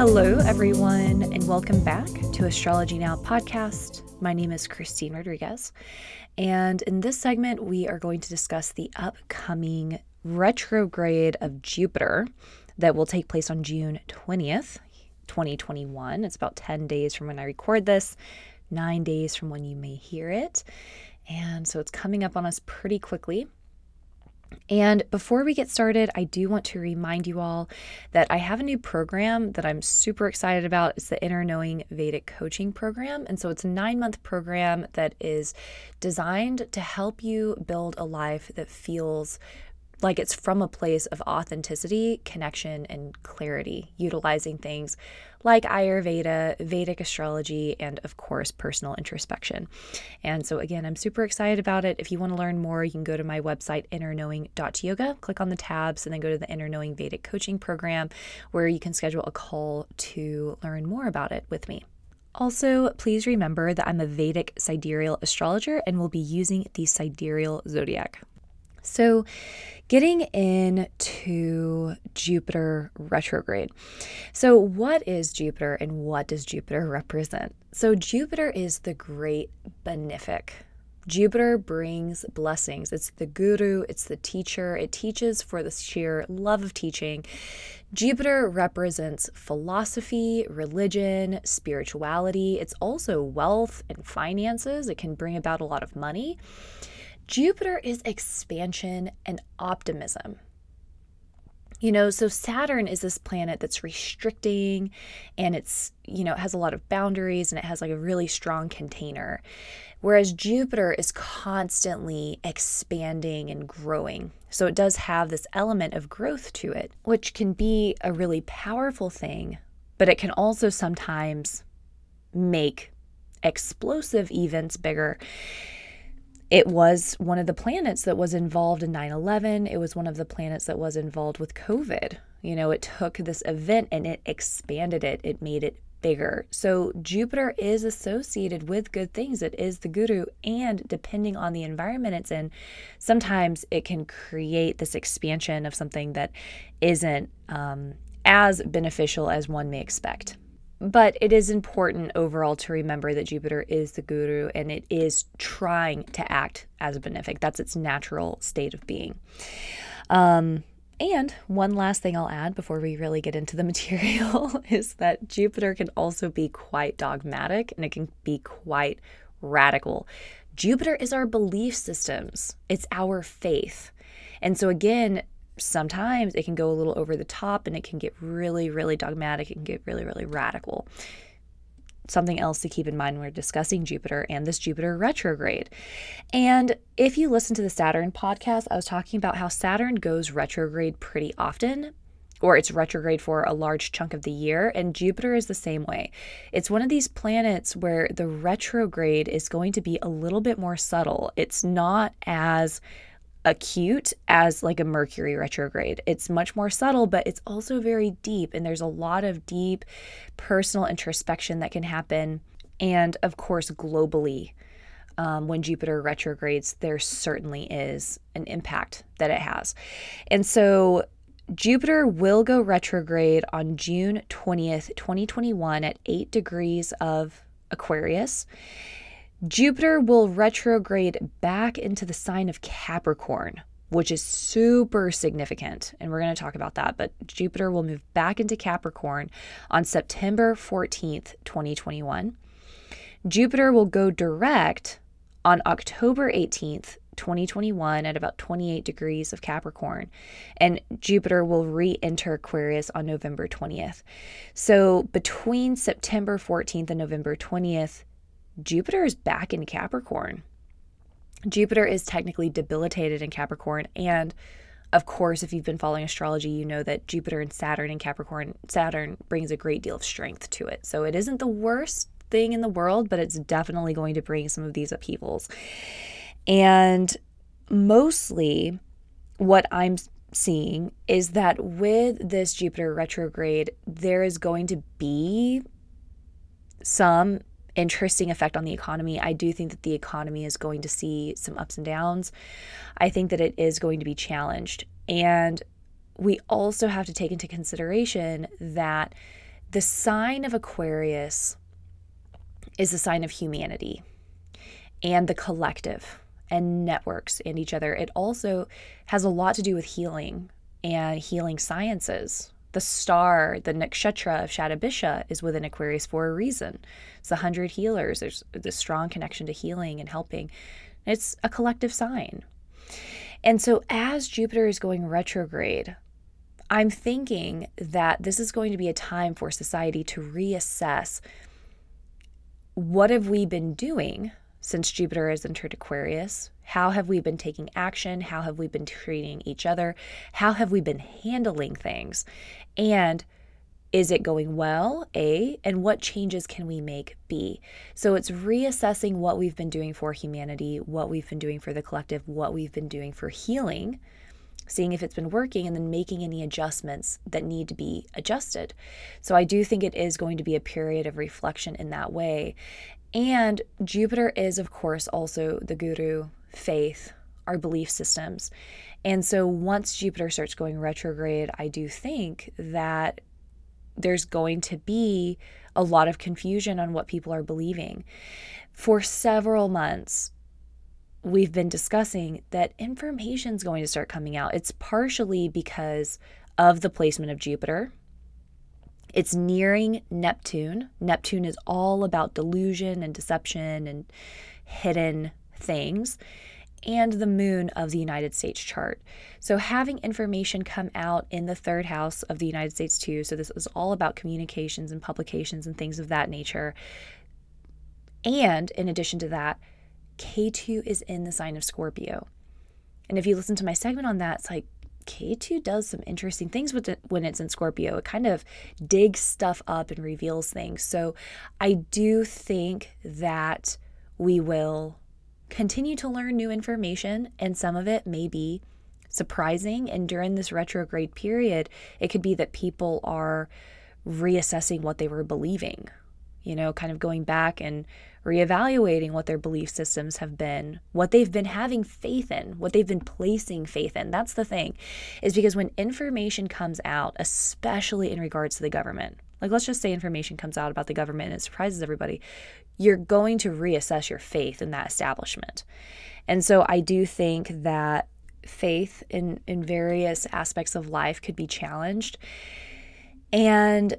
Hello, everyone, and welcome back to Astrology Now podcast. My name is Christine Rodriguez, and in this segment, we are going to discuss the upcoming retrograde of Jupiter that will take place on June 20th, 2021. It's about 10 days from when I record this, nine days from when you may hear it. And so it's coming up on us pretty quickly. And before we get started, I do want to remind you all that I have a new program that I'm super excited about. It's the Inner Knowing Vedic Coaching Program. And so it's a nine month program that is designed to help you build a life that feels like it's from a place of authenticity, connection, and clarity, utilizing things like Ayurveda, Vedic astrology, and of course, personal introspection. And so, again, I'm super excited about it. If you want to learn more, you can go to my website, innerknowing.yoga, click on the tabs, and then go to the Inner Knowing Vedic Coaching Program, where you can schedule a call to learn more about it with me. Also, please remember that I'm a Vedic sidereal astrologer and will be using the sidereal zodiac. So, getting into Jupiter retrograde. So, what is Jupiter and what does Jupiter represent? So, Jupiter is the great benefic. Jupiter brings blessings. It's the guru, it's the teacher. It teaches for the sheer love of teaching. Jupiter represents philosophy, religion, spirituality. It's also wealth and finances. It can bring about a lot of money. Jupiter is expansion and optimism. You know, so Saturn is this planet that's restricting and it's, you know, it has a lot of boundaries and it has like a really strong container. Whereas Jupiter is constantly expanding and growing. So it does have this element of growth to it, which can be a really powerful thing, but it can also sometimes make explosive events bigger it was one of the planets that was involved in 9 11. It was one of the planets that was involved with COVID. You know, it took this event and it expanded it, it made it bigger. So Jupiter is associated with good things. It is the guru. And depending on the environment it's in, sometimes it can create this expansion of something that isn't um, as beneficial as one may expect. But it is important overall to remember that Jupiter is the guru and it is trying to act as a benefic. That's its natural state of being. Um, and one last thing I'll add before we really get into the material is that Jupiter can also be quite dogmatic and it can be quite radical. Jupiter is our belief systems, it's our faith. And so, again, sometimes it can go a little over the top and it can get really, really dogmatic. It can get really, really radical. Something else to keep in mind when we're discussing Jupiter and this Jupiter retrograde. And if you listen to the Saturn podcast, I was talking about how Saturn goes retrograde pretty often, or it's retrograde for a large chunk of the year. And Jupiter is the same way. It's one of these planets where the retrograde is going to be a little bit more subtle. It's not as acute as like a Mercury retrograde. It's much more subtle, but it's also very deep. And there's a lot of deep personal introspection that can happen. And of course, globally, um, when Jupiter retrogrades, there certainly is an impact that it has. And so Jupiter will go retrograde on June 20th, 2021 at 8 degrees of Aquarius. Jupiter will retrograde back into the sign of Capricorn, which is super significant. And we're going to talk about that. But Jupiter will move back into Capricorn on September 14th, 2021. Jupiter will go direct on October 18th, 2021 at about 28 degrees of Capricorn. And Jupiter will re enter Aquarius on November 20th. So between September 14th and November 20th, Jupiter is back in Capricorn. Jupiter is technically debilitated in Capricorn. And of course, if you've been following astrology, you know that Jupiter and Saturn in Capricorn, Saturn brings a great deal of strength to it. So it isn't the worst thing in the world, but it's definitely going to bring some of these upheavals. And mostly what I'm seeing is that with this Jupiter retrograde, there is going to be some interesting effect on the economy. I do think that the economy is going to see some ups and downs. I think that it is going to be challenged. And we also have to take into consideration that the sign of Aquarius is the sign of humanity and the collective and networks and each other. It also has a lot to do with healing and healing sciences. The star, the nakshatra of Shatabisha, is within Aquarius for a reason. It's the hundred healers. There's this strong connection to healing and helping. It's a collective sign. And so, as Jupiter is going retrograde, I'm thinking that this is going to be a time for society to reassess what have we been doing since Jupiter has entered Aquarius? How have we been taking action? How have we been treating each other? How have we been handling things? And is it going well? A. And what changes can we make? B. So it's reassessing what we've been doing for humanity, what we've been doing for the collective, what we've been doing for healing, seeing if it's been working, and then making any adjustments that need to be adjusted. So I do think it is going to be a period of reflection in that way. And Jupiter is, of course, also the guru, faith, our belief systems. And so once Jupiter starts going retrograde, I do think that there's going to be a lot of confusion on what people are believing. For several months, we've been discussing that information is going to start coming out. It's partially because of the placement of Jupiter. It's nearing Neptune. Neptune is all about delusion and deception and hidden things and the moon of the United States chart. So, having information come out in the third house of the United States, too. So, this is all about communications and publications and things of that nature. And in addition to that, Ketu is in the sign of Scorpio. And if you listen to my segment on that, it's like Ketu does some interesting things with it when it's in Scorpio. It kind of digs stuff up and reveals things. So I do think that we will continue to learn new information, and some of it may be surprising. And during this retrograde period, it could be that people are reassessing what they were believing, you know, kind of going back and reevaluating what their belief systems have been, what they've been having faith in, what they've been placing faith in. That's the thing, is because when information comes out, especially in regards to the government, like let's just say information comes out about the government and it surprises everybody, you're going to reassess your faith in that establishment. And so I do think that faith in, in various aspects of life could be challenged. And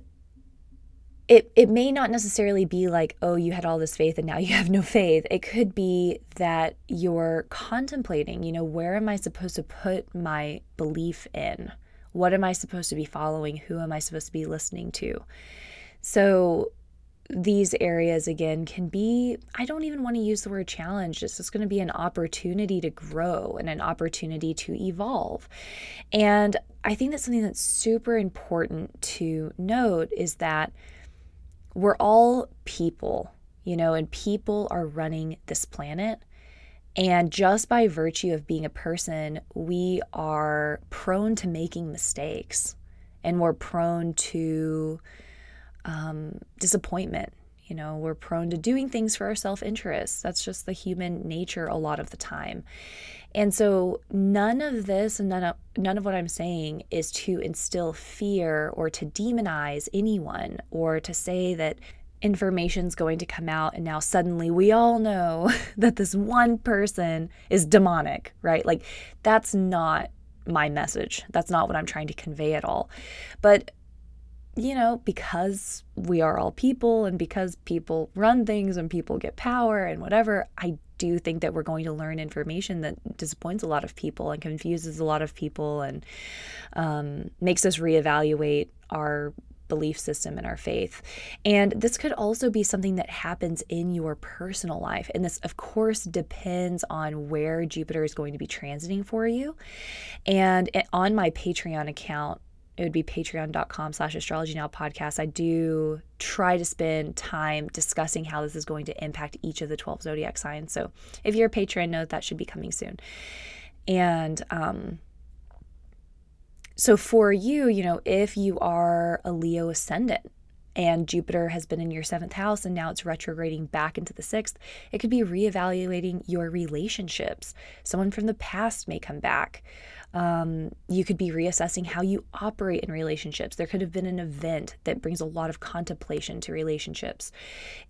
it, it may not necessarily be like, oh, you had all this faith and now you have no faith. It could be that you're contemplating, you know, where am I supposed to put my belief in? What am I supposed to be following? Who am I supposed to be listening to? So these areas again can be i don't even want to use the word challenge it's just going to be an opportunity to grow and an opportunity to evolve and i think that's something that's super important to note is that we're all people you know and people are running this planet and just by virtue of being a person we are prone to making mistakes and we're prone to um, disappointment. You know, we're prone to doing things for our self interest. That's just the human nature a lot of the time. And so none of this and none of none of what I'm saying is to instill fear or to demonize anyone or to say that information's going to come out and now suddenly we all know that this one person is demonic, right? Like that's not my message. That's not what I'm trying to convey at all. But you know, because we are all people and because people run things and people get power and whatever, I do think that we're going to learn information that disappoints a lot of people and confuses a lot of people and um, makes us reevaluate our belief system and our faith. And this could also be something that happens in your personal life. And this, of course, depends on where Jupiter is going to be transiting for you. And on my Patreon account, it would be patreon.com slash astrology now podcast i do try to spend time discussing how this is going to impact each of the 12 zodiac signs so if you're a patron note that should be coming soon and um so for you you know if you are a leo ascendant and Jupiter has been in your seventh house and now it's retrograding back into the sixth, it could be reevaluating your relationships. Someone from the past may come back. Um, you could be reassessing how you operate in relationships. There could have been an event that brings a lot of contemplation to relationships.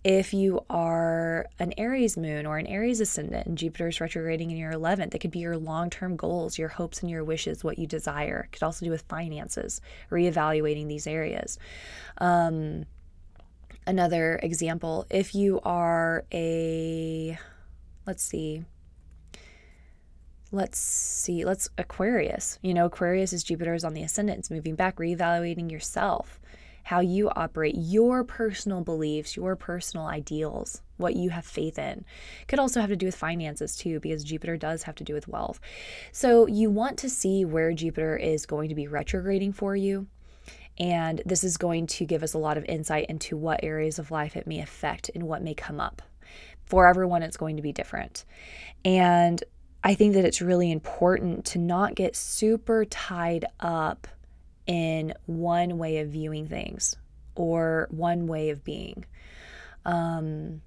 If you are an Aries moon or an Aries ascendant and Jupiter is retrograding in your 11th, it could be your long term goals, your hopes and your wishes, what you desire. It could also do with finances, reevaluating these areas. Um, another example, if you are a, let's see, let's see, let's Aquarius. You know, Aquarius is Jupiter's on the ascendant, moving back, reevaluating yourself, how you operate, your personal beliefs, your personal ideals, what you have faith in. Could also have to do with finances too, because Jupiter does have to do with wealth. So you want to see where Jupiter is going to be retrograding for you. And this is going to give us a lot of insight into what areas of life it may affect and what may come up. For everyone, it's going to be different. And I think that it's really important to not get super tied up in one way of viewing things or one way of being. Um,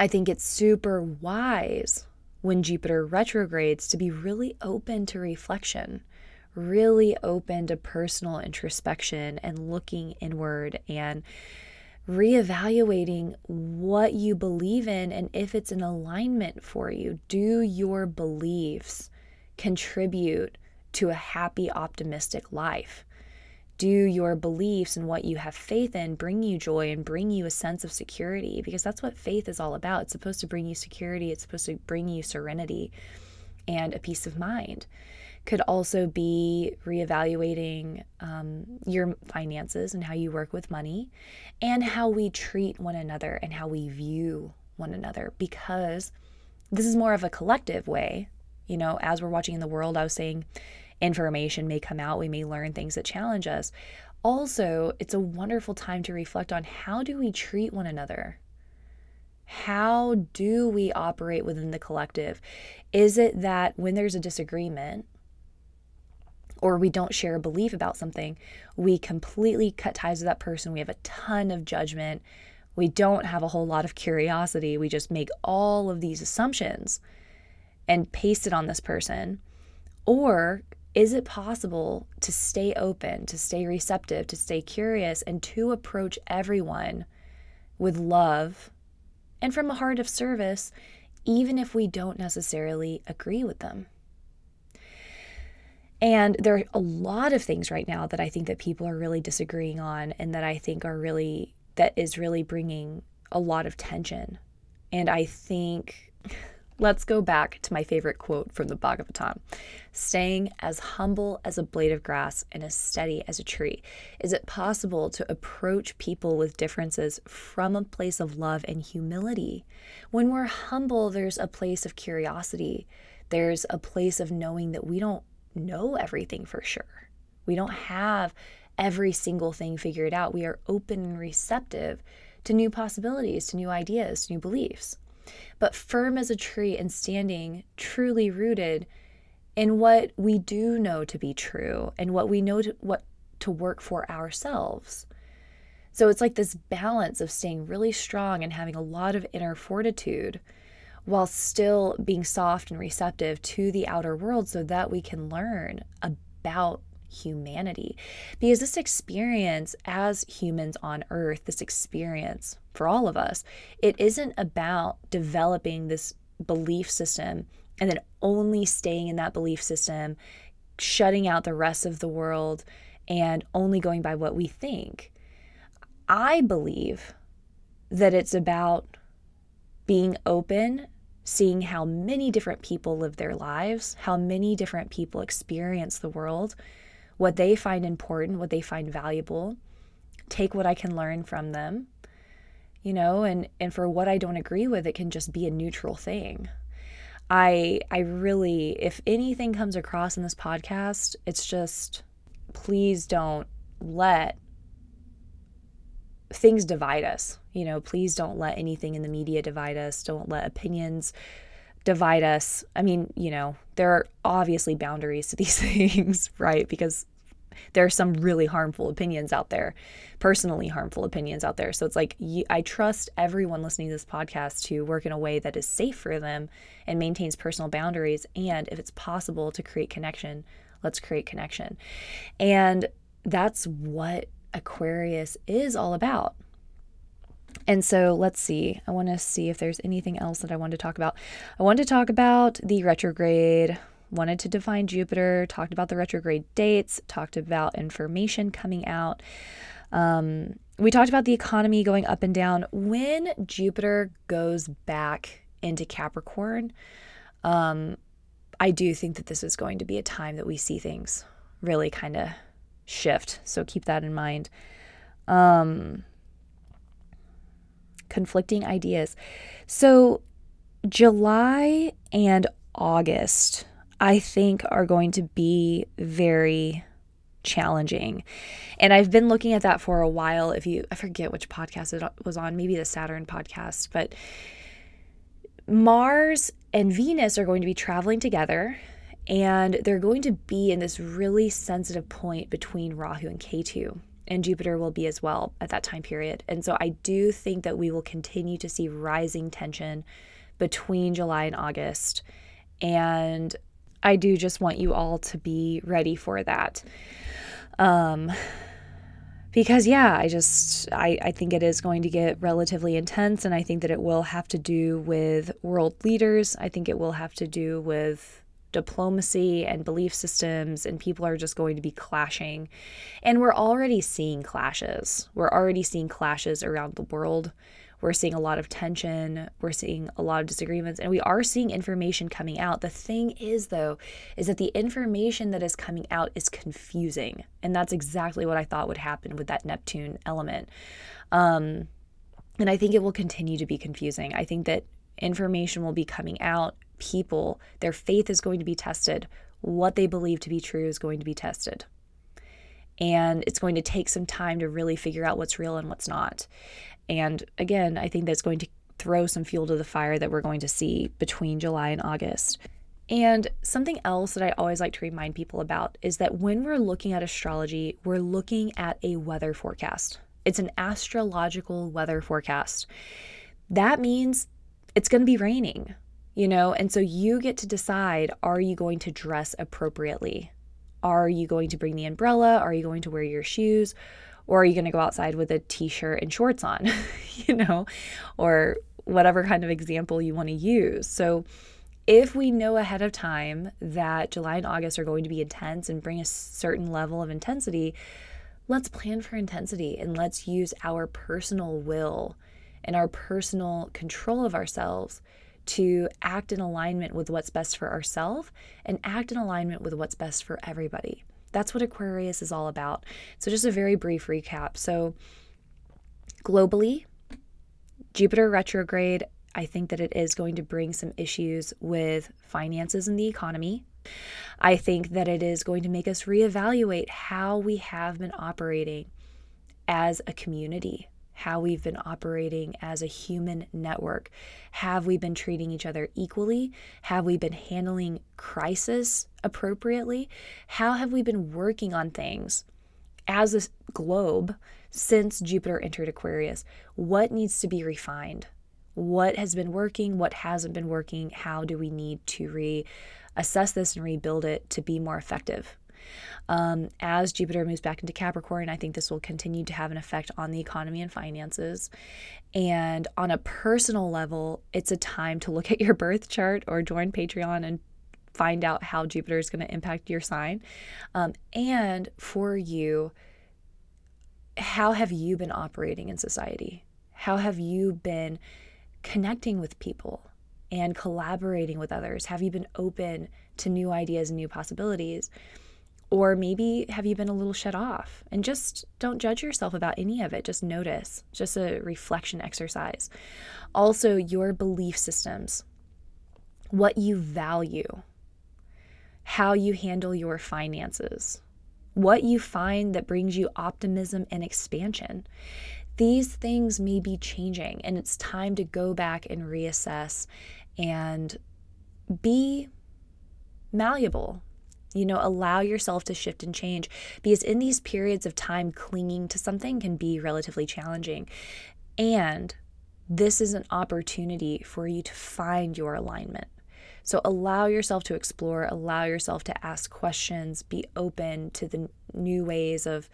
I think it's super wise when Jupiter retrogrades to be really open to reflection, really open to personal introspection and looking inward and reevaluating what you believe in and if it's an alignment for you. Do your beliefs contribute to a happy, optimistic life? Do your beliefs and what you have faith in bring you joy and bring you a sense of security? Because that's what faith is all about. It's supposed to bring you security, it's supposed to bring you serenity and a peace of mind could also be reevaluating um, your finances and how you work with money and how we treat one another and how we view one another because this is more of a collective way. You know, as we're watching in the world, I was saying information may come out, we may learn things that challenge us. Also, it's a wonderful time to reflect on how do we treat one another? How do we operate within the collective? Is it that when there's a disagreement, or we don't share a belief about something, we completely cut ties with that person. We have a ton of judgment. We don't have a whole lot of curiosity. We just make all of these assumptions and paste it on this person. Or is it possible to stay open, to stay receptive, to stay curious, and to approach everyone with love and from a heart of service, even if we don't necessarily agree with them? And there are a lot of things right now that I think that people are really disagreeing on and that I think are really that is really bringing a lot of tension. And I think let's go back to my favorite quote from the Bhagavatam. Staying as humble as a blade of grass and as steady as a tree. Is it possible to approach people with differences from a place of love and humility? When we're humble, there's a place of curiosity. There's a place of knowing that we don't know everything for sure. We don't have every single thing figured out. We are open and receptive to new possibilities, to new ideas, to new beliefs. But firm as a tree and standing truly rooted in what we do know to be true and what we know to, what to work for ourselves. So it's like this balance of staying really strong and having a lot of inner fortitude while still being soft and receptive to the outer world so that we can learn about humanity. Because this experience as humans on earth, this experience for all of us, it isn't about developing this belief system and then only staying in that belief system, shutting out the rest of the world and only going by what we think. I believe that it's about being open seeing how many different people live their lives, how many different people experience the world, what they find important, what they find valuable, take what I can learn from them, you know, and and for what I don't agree with, it can just be a neutral thing. I I really if anything comes across in this podcast, it's just please don't let things divide us. You know, please don't let anything in the media divide us. Don't let opinions divide us. I mean, you know, there are obviously boundaries to these things, right? Because there are some really harmful opinions out there, personally harmful opinions out there. So it's like I trust everyone listening to this podcast to work in a way that is safe for them and maintains personal boundaries. And if it's possible to create connection, let's create connection. And that's what Aquarius is all about. And so let's see. I want to see if there's anything else that I want to talk about. I want to talk about the retrograde, wanted to define Jupiter, talked about the retrograde dates, talked about information coming out. Um, we talked about the economy going up and down. When Jupiter goes back into Capricorn, um, I do think that this is going to be a time that we see things really kind of shift. So keep that in mind. Um, conflicting ideas. So, July and August, I think, are going to be very challenging. And I've been looking at that for a while. If you, I forget which podcast it was on, maybe the Saturn podcast, but Mars and Venus are going to be traveling together and they're going to be in this really sensitive point between Rahu and Ketu and Jupiter will be as well at that time period. And so I do think that we will continue to see rising tension between July and August. And I do just want you all to be ready for that. Um, because yeah, I just I, I think it is going to get relatively intense and I think that it will have to do with world leaders. I think it will have to do with diplomacy and belief systems, and people are just going to be clashing. And we're already seeing clashes. We're already seeing clashes around the world. We're seeing a lot of tension. We're seeing a lot of disagreements, and we are seeing information coming out. The thing is, though, is that the information that is coming out is confusing. And that's exactly what I thought would happen with that Neptune element. Um, and I think it will continue to be confusing. I think that information will be coming out people, their faith is going to be tested. What they believe to be true is going to be tested. And it's going to take some time to really figure out what's real and what's not. And again, I think that's going to throw some fuel to the fire that we're going to see between July and August. And something else that I always like to remind people about is that when we're looking at astrology, we're looking at a weather forecast. It's an astrological weather forecast. That means it's going to be raining you know? And so you get to decide are you going to dress appropriately? Are you going to bring the umbrella? Are you going to wear your shoes? Or are you going to go outside with a t shirt and shorts on, you know, or whatever kind of example you want to use? So, if we know ahead of time that July and August are going to be intense and bring a certain level of intensity, let's plan for intensity and let's use our personal will and our personal control of ourselves to act in alignment with what's best for ourselves and act in alignment with what's best for everybody. That's what Aquarius is all about. So, just a very brief recap. So, globally, Jupiter retrograde, I think that it is going to bring some issues with finances and the economy. I think that it is going to make us reevaluate how we have been operating as a community how we've been operating as a human network. Have we been treating each other equally? Have we been handling crisis appropriately? How have we been working on things as a globe since Jupiter entered Aquarius? What needs to be refined? What has been working? What hasn't been working? How do we need to reassess this and rebuild it to be more effective? Um, as Jupiter moves back into Capricorn, I think this will continue to have an effect on the economy and finances. And on a personal level, it's a time to look at your birth chart or join Patreon and find out how Jupiter is going to impact your sign. Um, and for you, how have you been operating in society? How have you been connecting with people and collaborating with others? Have you been open to new ideas and new possibilities? Or maybe have you been a little shut off? And just don't judge yourself about any of it. Just notice, just a reflection exercise. Also, your belief systems, what you value, how you handle your finances, what you find that brings you optimism and expansion. These things may be changing, and it's time to go back and reassess and be malleable You know, allow yourself to shift and change because in these periods of time, clinging to something can be relatively challenging. And this is an opportunity for you to find your alignment. So allow yourself to explore, allow yourself to ask questions, be open to the new ways of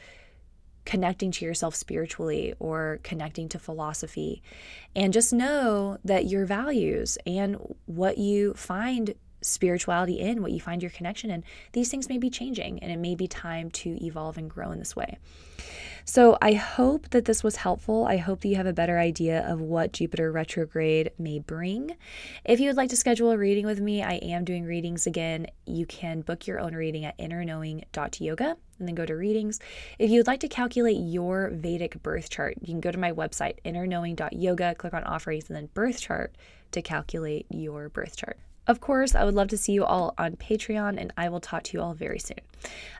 connecting to yourself spiritually or connecting to philosophy. And just know that your values and what you find spirituality in, what you find your connection in, these things may be changing and it may be time to evolve and grow in this way. So I hope that this was helpful. I hope that you have a better idea of what Jupiter retrograde may bring. If you would like to schedule a reading with me, I am doing readings again. You can book your own reading at innerknowing.yoga and then go to readings. If you would like to calculate your Vedic birth chart, you can go to my website, innerknowing.yoga, click on offerings, and then birth chart to calculate your birth chart. Of course, I would love to see you all on Patreon, and I will talk to you all very soon.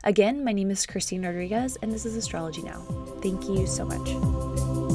Again, my name is Christine Rodriguez, and this is Astrology Now. Thank you so much.